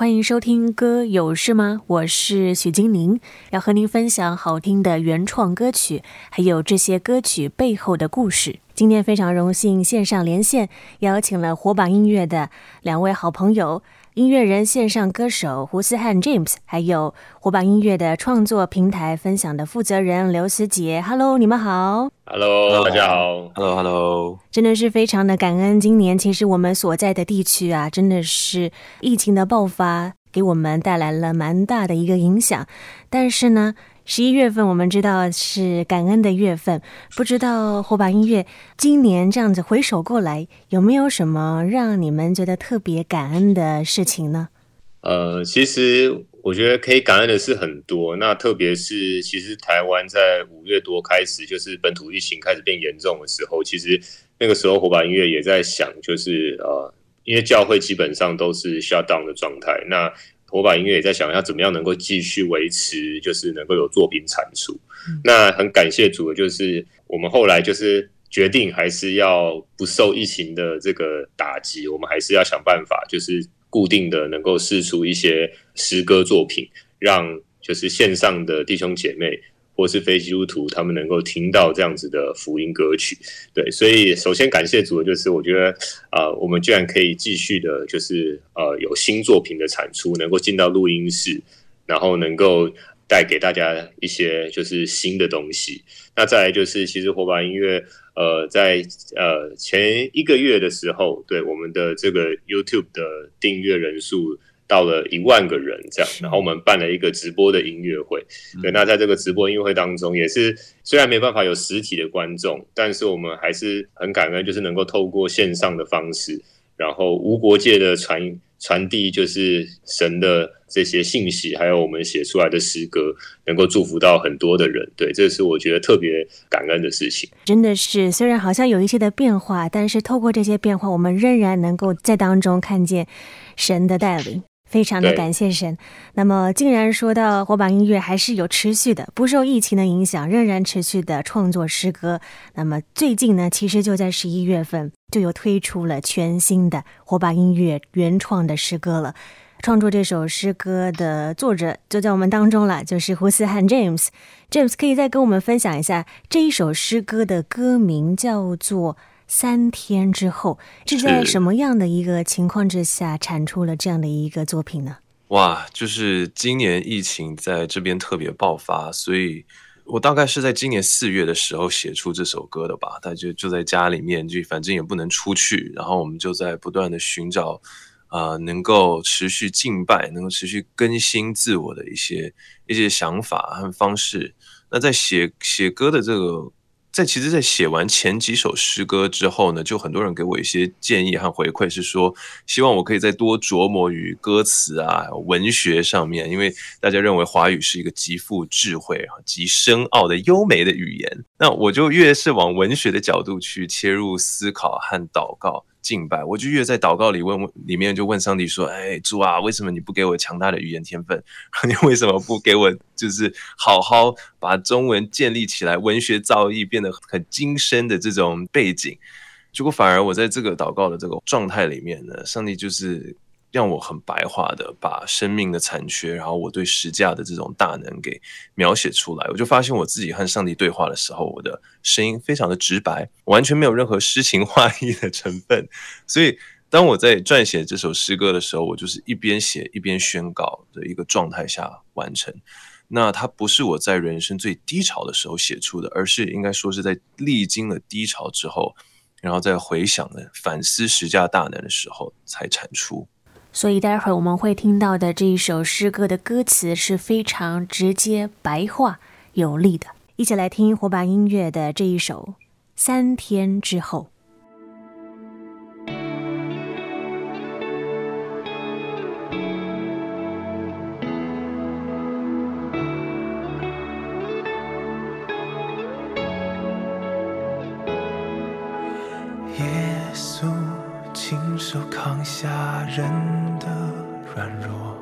欢迎收听歌有事吗？我是许金宁，要和您分享好听的原创歌曲，还有这些歌曲背后的故事。今天非常荣幸线上连线，邀请了火把音乐的两位好朋友，音乐人、线上歌手胡思汉 James，还有火把音乐的创作平台分享的负责人刘思杰。Hello，你们好。Hello，大家好。Hello，Hello。真的是非常的感恩。今年其实我们所在的地区啊，真的是疫情的爆发，给我们带来了蛮大的一个影响。但是呢，十一月份我们知道是感恩的月份，不知道火把音乐今年这样子回首过来，有没有什么让你们觉得特别感恩的事情呢？呃，其实我觉得可以感恩的事很多。那特别是其实台湾在五月多开始，就是本土疫情开始变严重的时候，其实那个时候火把音乐也在想，就是呃，因为教会基本上都是 shut down 的状态，那。火把音乐也在想要怎么样能够继续维持，就是能够有作品产出。嗯。那很感谢主就是我们后来就是决定还是要不受疫情的这个打击，我们还是要想办法，就是固定的能够试出一些诗歌作品，让就是线上的弟兄姐妹。或是非基督徒，他们能够听到这样子的福音歌曲，对，所以首先感谢主的就是，我觉得啊、我们居然可以继续的，就是呃，有新作品的产出，能够进到录音室，然后能够带给大家一些就是新的东西。那再来就是，其实火把音乐呃，在呃前一个月的时候，对我们的这个 YouTube 的订阅人数。到了一万个人这样，然后我们办了一个直播的音乐会。对，那在这个直播音乐会当中，也是虽然没办法有实体的观众，但是我们还是很感恩，就是能够透过线上的方式，然后无国界的传传递，就是神的这些信息，还有我们写出来的诗歌，能够祝福到很多的人。对，这是我觉得特别感恩的事情。真的是，虽然好像有一些的变化，但是透过这些变化，我们仍然能够在当中看见神的带领。非常的感谢神。那么，既然说到火把音乐还是有持续的，不受疫情的影响，仍然持续的创作诗歌。那么最近呢，其实就在十一月份就有推出了全新的火把音乐原创的诗歌了。创作这首诗歌的作者就在我们当中了，就是胡思汉 James。James 可以再跟我们分享一下这一首诗歌的歌名叫做。三天之后，是在什么样的一个情况之下产出了这样的一个作品呢？哇，就是今年疫情在这边特别爆发，所以我大概是在今年四月的时候写出这首歌的吧。他就就在家里面，就反正也不能出去，然后我们就在不断的寻找，啊、呃，能够持续敬拜，能够持续更新自我的一些一些想法和方式。那在写写歌的这个。在其实，在写完前几首诗歌之后呢，就很多人给我一些建议和回馈，是说希望我可以再多琢磨于歌词啊、文学上面，因为大家认为华语是一个极富智慧、极深奥的优美的语言，那我就越是往文学的角度去切入思考和祷告。敬拜，我就越在祷告里问，里面就问上帝说：“哎，主啊，为什么你不给我强大的语言天分？你为什么不给我，就是好好把中文建立起来，文学造诣变得很精深的这种背景？结果反而我在这个祷告的这个状态里面呢，上帝就是。”让我很白话的把生命的残缺，然后我对十架的这种大能给描写出来，我就发现我自己和上帝对话的时候，我的声音非常的直白，完全没有任何诗情画意的成分。所以当我在撰写这首诗歌的时候，我就是一边写一边宣告的一个状态下完成。那它不是我在人生最低潮的时候写出的，而是应该说是在历经了低潮之后，然后再回想的反思十架大能的时候才产出。所以待会儿我们会听到的这一首诗歌的歌词是非常直接、白话、有力的。一起来听火把音乐的这一首《三天之后》。手扛下人的。软弱，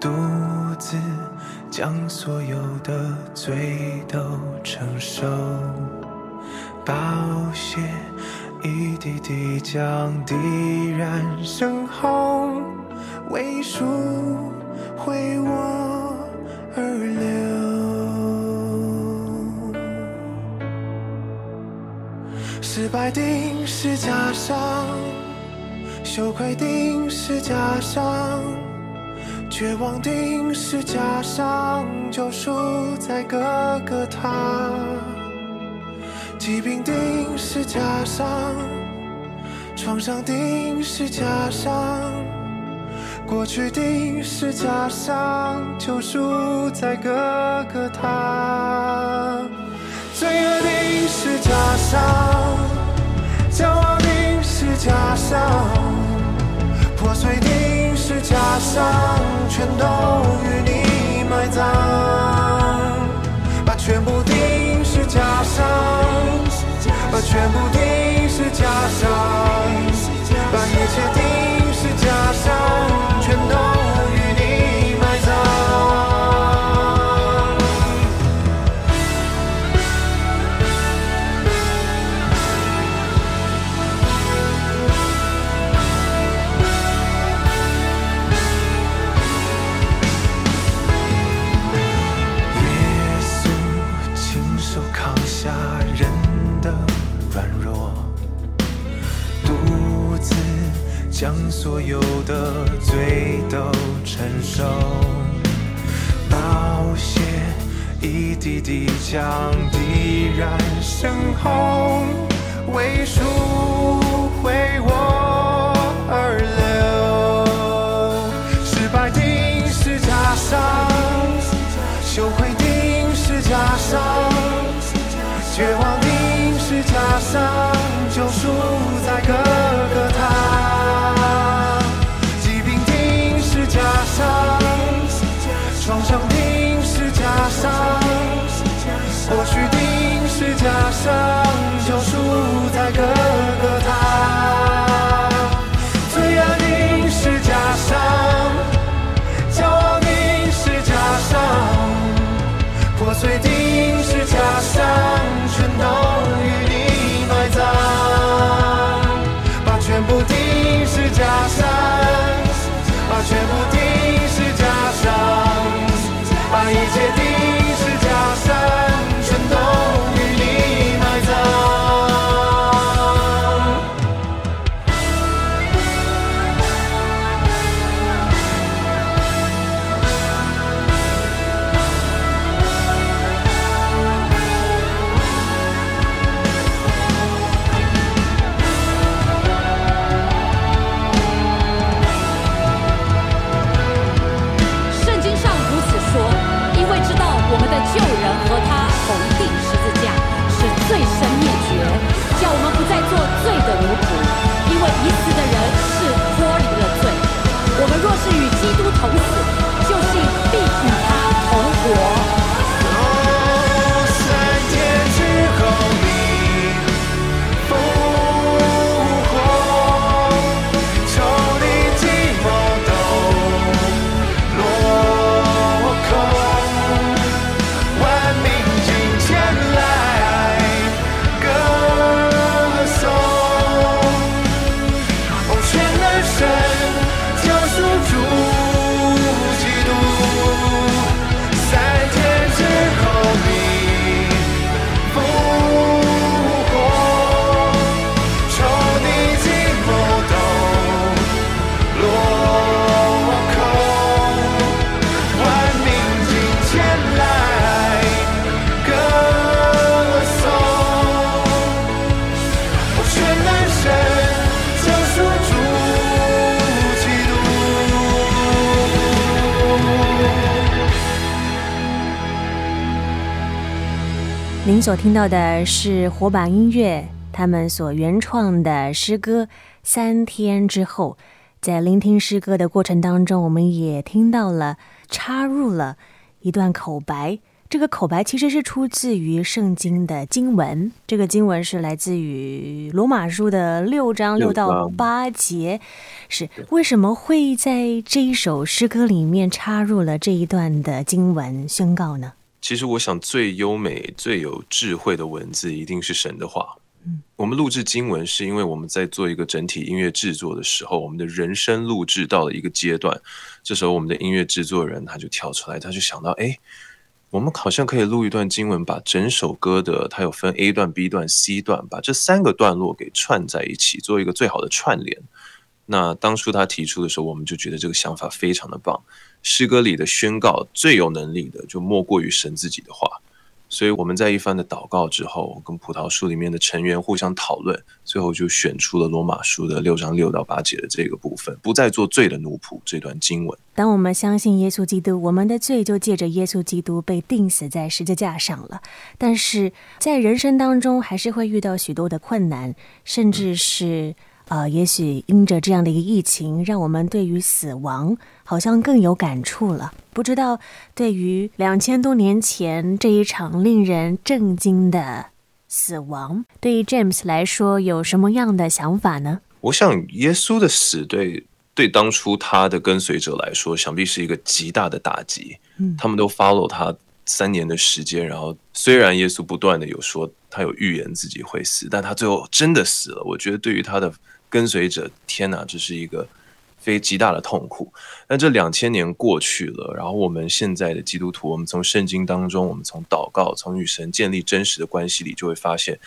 独自将所有的罪都承受，宝血一滴滴将敌人身后，为赎回我失败定是假象，羞愧定是假象，绝望定是假象。救赎在各个他，疾病定是假象，创伤定是假象。过去定是假象，救赎在各个他，罪恶定是假象。骄傲定是假象，破碎定是假象，全都与你埋葬。把全部定是假象，把全部定是假象，把一切定是假象，全都。是假象，绝望定是假象，救赎在哥哥他，疾病定是假象，创伤定是假象，或许定是假象，救赎在哥哥。您所听到的是火把音乐他们所原创的诗歌《三天之后》。在聆听诗歌的过程当中，我们也听到了插入了一段口白。这个口白其实是出自于圣经的经文，这个经文是来自于罗马书的六章六到八节。是为什么会在这一首诗歌里面插入了这一段的经文宣告呢？其实我想，最优美、最有智慧的文字，一定是神的话。我们录制经文是因为我们在做一个整体音乐制作的时候，我们的人声录制到了一个阶段，这时候我们的音乐制作人他就跳出来，他就想到，哎，我们好像可以录一段经文，把整首歌的它有分 A 段、B 段、C 段，把这三个段落给串在一起，做一个最好的串联。那当初他提出的时候，我们就觉得这个想法非常的棒。诗歌里的宣告最有能力的，就莫过于神自己的话。所以我们在一番的祷告之后，跟葡萄树里面的成员互相讨论，最后就选出了罗马书的六章六到八节的这个部分，不再做罪的奴仆这段经文。当我们相信耶稣基督，我们的罪就借着耶稣基督被钉死在十字架上了。但是在人生当中，还是会遇到许多的困难，甚至是。呃，也许因着这样的一个疫情，让我们对于死亡好像更有感触了。不知道对于两千多年前这一场令人震惊的死亡，对于 James 来说有什么样的想法呢？我想，耶稣的死对对当初他的跟随者来说，想必是一个极大的打击。嗯，他们都 follow 他三年的时间，然后虽然耶稣不断的有说他有预言自己会死，但他最后真的死了。我觉得对于他的跟随者，天哪，这是一个非极大的痛苦。那这两千年过去了，然后我们现在的基督徒，我们从圣经当中，我们从祷告，从与神建立真实的关系里，就会发现，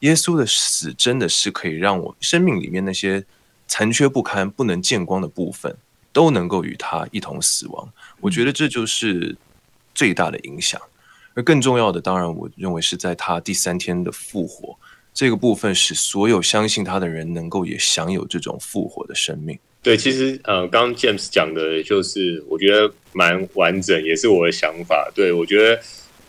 耶稣的死真的是可以让我生命里面那些残缺不堪、不能见光的部分，都能够与他一同死亡。我觉得这就是最大的影响。而更重要的，当然，我认为是在他第三天的复活。这个部分使所有相信他的人能够也享有这种复活的生命。对，其实呃，刚刚 James 讲的就是我觉得蛮完整，也是我的想法。对，我觉得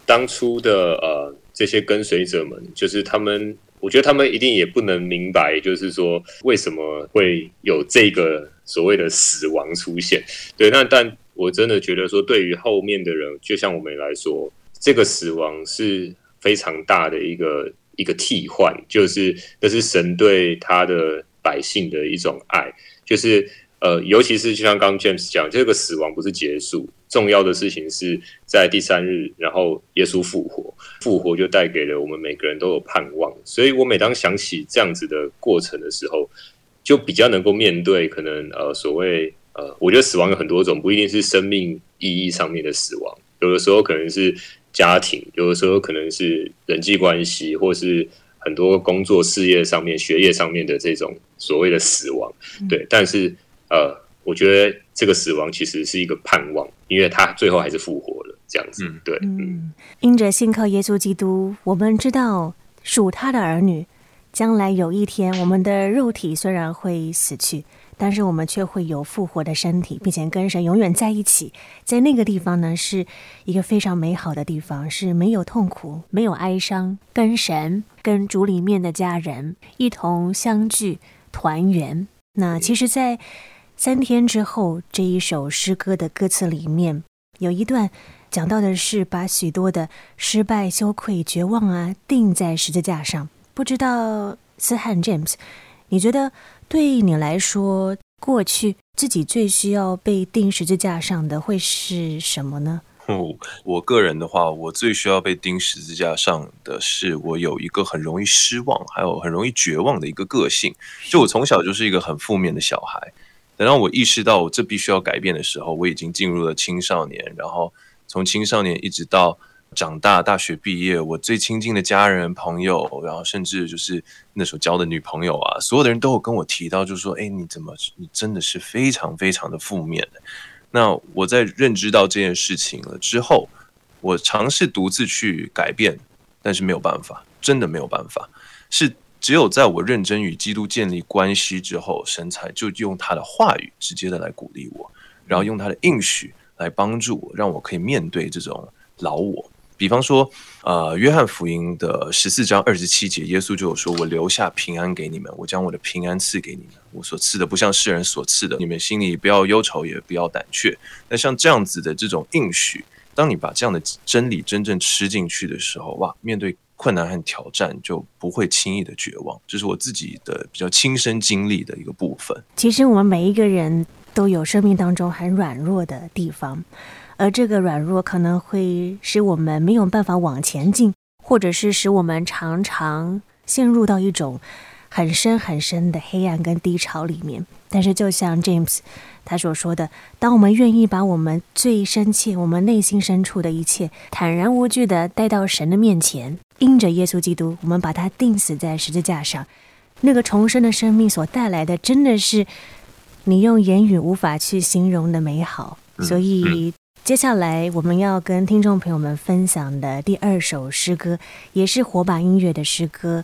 当初的呃这些跟随者们，就是他们，我觉得他们一定也不能明白，就是说为什么会有这个所谓的死亡出现。对，那但我真的觉得说，对于后面的人，就像我们来说，这个死亡是非常大的一个。一个替换，就是那是神对他的百姓的一种爱，就是呃，尤其是就像刚刚 James 讲，这个死亡不是结束，重要的事情是在第三日，然后耶稣复活，复活就带给了我们每个人都有盼望。所以我每当想起这样子的过程的时候，就比较能够面对可能呃所谓呃，我觉得死亡有很多种，不一定是生命意义上面的死亡，有的时候可能是。家庭有的时候可能是人际关系，或是很多工作事业上面、学业上面的这种所谓的死亡，对。但是呃，我觉得这个死亡其实是一个盼望，因为他最后还是复活了，这样子。对，嗯。因着信靠耶稣基督，我们知道属他的儿女，将来有一天，我们的肉体虽然会死去。但是我们却会有复活的身体，并且跟神永远在一起。在那个地方呢，是一个非常美好的地方，是没有痛苦、没有哀伤，跟神、跟主里面的家人一同相聚、团圆。那其实，在三天之后这一首诗歌的歌词里面，有一段讲到的是把许多的失败、羞愧、绝望啊钉在十字架上。不知道思翰 James，你觉得？对你来说，过去自己最需要被钉十字架上的会是什么呢？我个人的话，我最需要被钉十字架上的是，我有一个很容易失望，还有很容易绝望的一个个性。就我从小就是一个很负面的小孩，等到我意识到我这必须要改变的时候，我已经进入了青少年，然后从青少年一直到。长大，大学毕业，我最亲近的家人朋友，然后甚至就是那时候交的女朋友啊，所有的人都有跟我提到，就是说，哎，你怎么，你真的是非常非常的负面的。那我在认知到这件事情了之后，我尝试独自去改变，但是没有办法，真的没有办法。是只有在我认真与基督建立关系之后，神才就用他的话语直接的来鼓励我，然后用他的应许来帮助我，让我可以面对这种老我。比方说，呃，约翰福音的十四章二十七节，耶稣就有说：“我留下平安给你们，我将我的平安赐给你们。我所赐的不像世人所赐的，你们心里不要忧愁，也不要胆怯。”那像这样子的这种应许，当你把这样的真理真正吃进去的时候，哇，面对困难和挑战就不会轻易的绝望。这是我自己的比较亲身经历的一个部分。其实我们每一个人都有生命当中很软弱的地方。而这个软弱可能会使我们没有办法往前进，或者是使我们常常陷入到一种很深很深的黑暗跟低潮里面。但是，就像 James 他所说的，当我们愿意把我们最深切、我们内心深处的一切坦然无惧地带到神的面前，因着耶稣基督，我们把它钉死在十字架上，那个重生的生命所带来的，真的是你用言语无法去形容的美好。所以，接下来我们要跟听众朋友们分享的第二首诗歌，也是火把音乐的诗歌，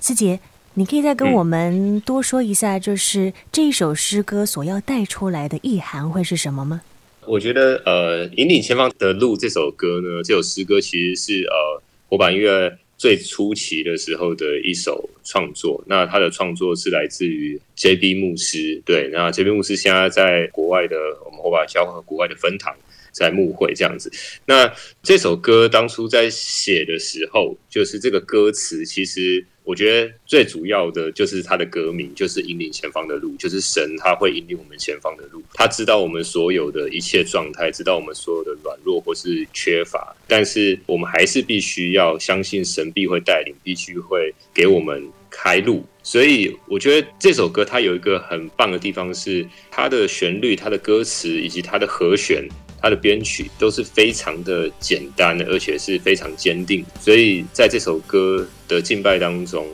思杰。你可以再跟我们多说一下，就是这一首诗歌所要带出来的意涵会是什么吗？我觉得，呃，引领前方的路这首歌呢，这首诗歌其实是呃火把音乐最初期的时候的一首创作。那它的创作是来自于 J.B. 牧师，对，那 J.B. 牧师现在在国外的我们火把教会国外的分堂在牧会这样子。那这首歌当初在写的时候，就是这个歌词其实。我觉得最主要的就是它的歌名，就是引领前方的路，就是神他会引领我们前方的路，他知道我们所有的一切状态，知道我们所有的软弱或是缺乏，但是我们还是必须要相信神必会带领，必须会给我们开路。所以我觉得这首歌它有一个很棒的地方是它的旋律、它的歌词以及它的和弦。它的编曲都是非常的简单，而且是非常坚定。所以在这首歌的敬拜当中，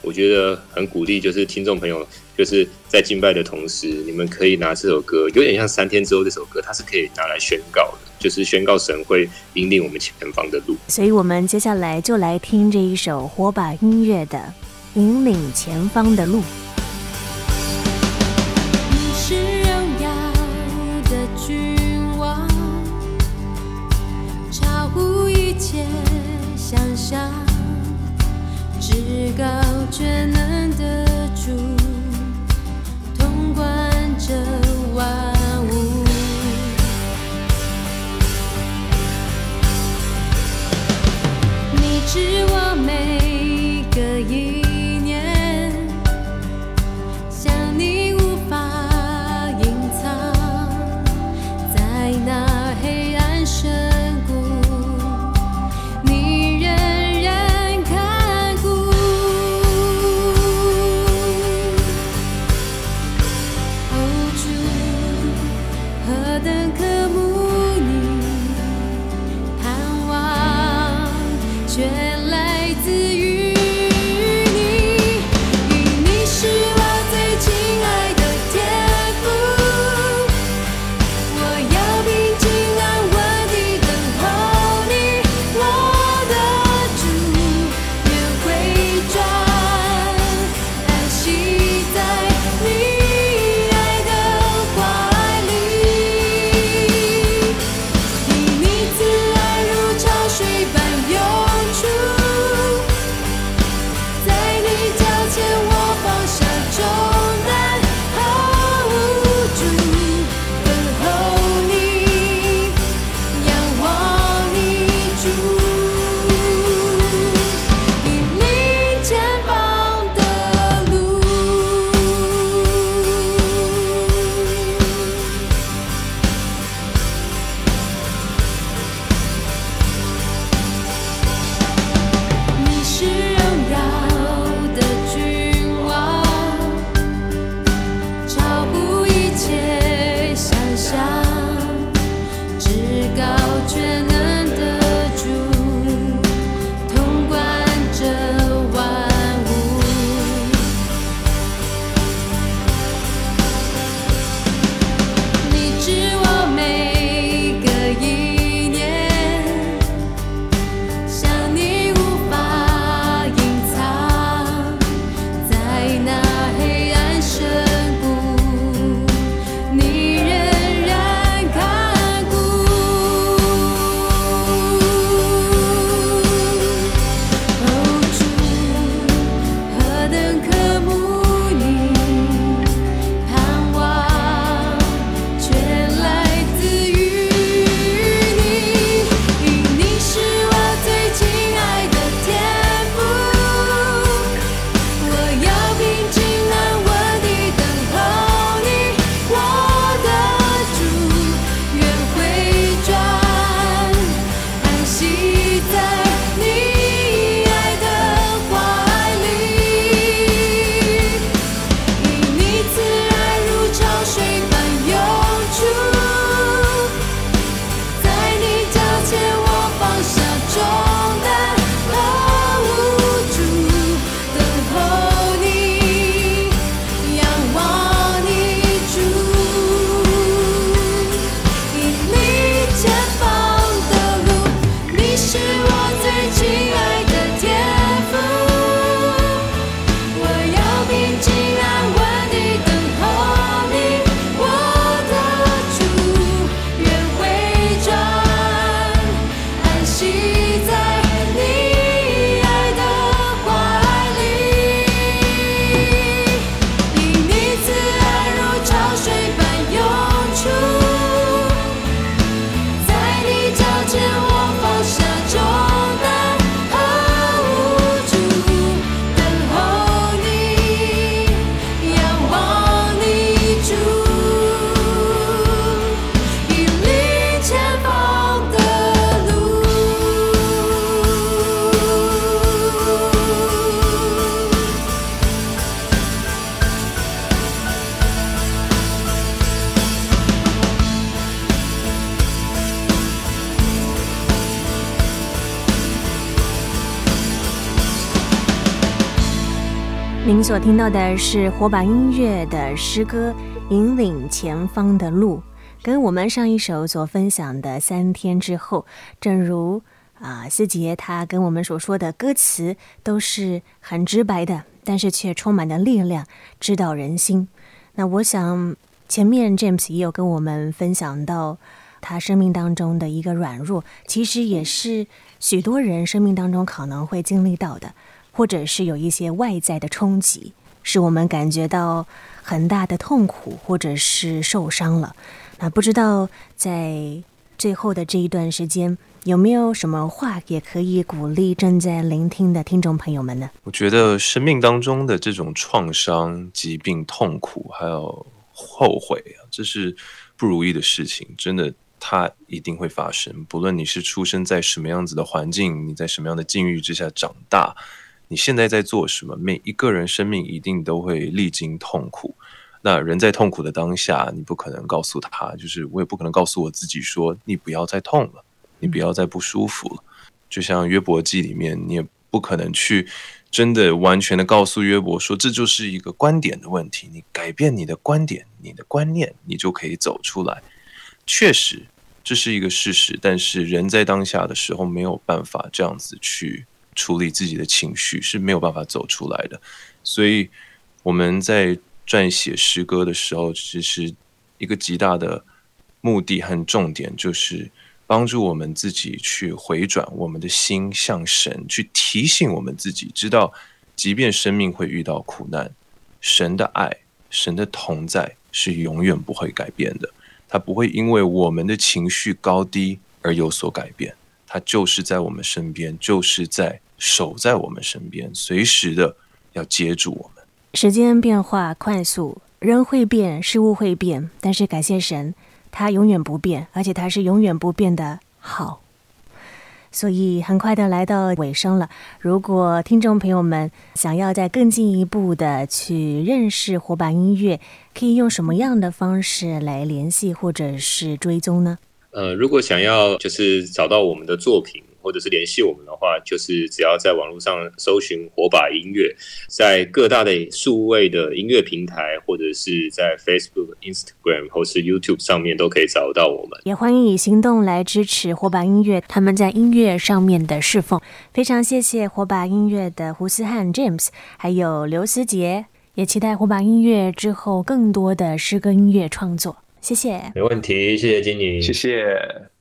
我觉得很鼓励，就是听众朋友，就是在敬拜的同时，你们可以拿这首歌，有点像三天之后这首歌，它是可以拿来宣告的，就是宣告神会引领我们前方的路。所以我们接下来就来听这一首火把音乐的《引领前方的路》。至高却能得住，ah 您所听到的是火把音乐的诗歌《引领前方的路》，跟我们上一首所分享的《三天之后》，正如啊思杰他跟我们所说的歌词都是很直白的，但是却充满了力量，知道人心。那我想前面 James 也有跟我们分享到他生命当中的一个软弱，其实也是许多人生命当中可能会经历到的。或者是有一些外在的冲击，使我们感觉到很大的痛苦，或者是受伤了。那不知道在最后的这一段时间，有没有什么话也可以鼓励正在聆听的听众朋友们呢？我觉得生命当中的这种创伤、疾病、痛苦，还有后悔啊，这是不如意的事情，真的，它一定会发生。不论你是出生在什么样子的环境，你在什么样的境遇之下长大。你现在在做什么？每一个人生命一定都会历经痛苦。那人在痛苦的当下，你不可能告诉他，就是我也不可能告诉我自己说，你不要再痛了，你不要再不舒服了。就像约伯记里面，你也不可能去真的完全的告诉约伯说，这就是一个观点的问题。你改变你的观点，你的观念，你就可以走出来。确实，这是一个事实，但是人在当下的时候没有办法这样子去。处理自己的情绪是没有办法走出来的，所以我们在撰写诗歌的时候，其实一个极大的目的和重点就是帮助我们自己去回转我们的心向神，去提醒我们自己，知道即便生命会遇到苦难，神的爱、神的同在是永远不会改变的，他不会因为我们的情绪高低而有所改变。他就是在我们身边，就是在守在我们身边，随时的要接住我们。时间变化快速，人会变，事物会变，但是感谢神，他永远不变，而且他是永远不变的好。所以很快的来到尾声了。如果听众朋友们想要再更进一步的去认识火把音乐，可以用什么样的方式来联系或者是追踪呢？呃，如果想要就是找到我们的作品，或者是联系我们的话，就是只要在网络上搜寻火把音乐，在各大的数位的音乐平台，或者是在 Facebook、Instagram 或是 YouTube 上面都可以找到我们。也欢迎以行动来支持火把音乐他们在音乐上面的侍奉。非常谢谢火把音乐的胡思汉 James，还有刘思杰，也期待火把音乐之后更多的诗歌音乐创作。谢谢，没问题，谢谢经理，谢谢。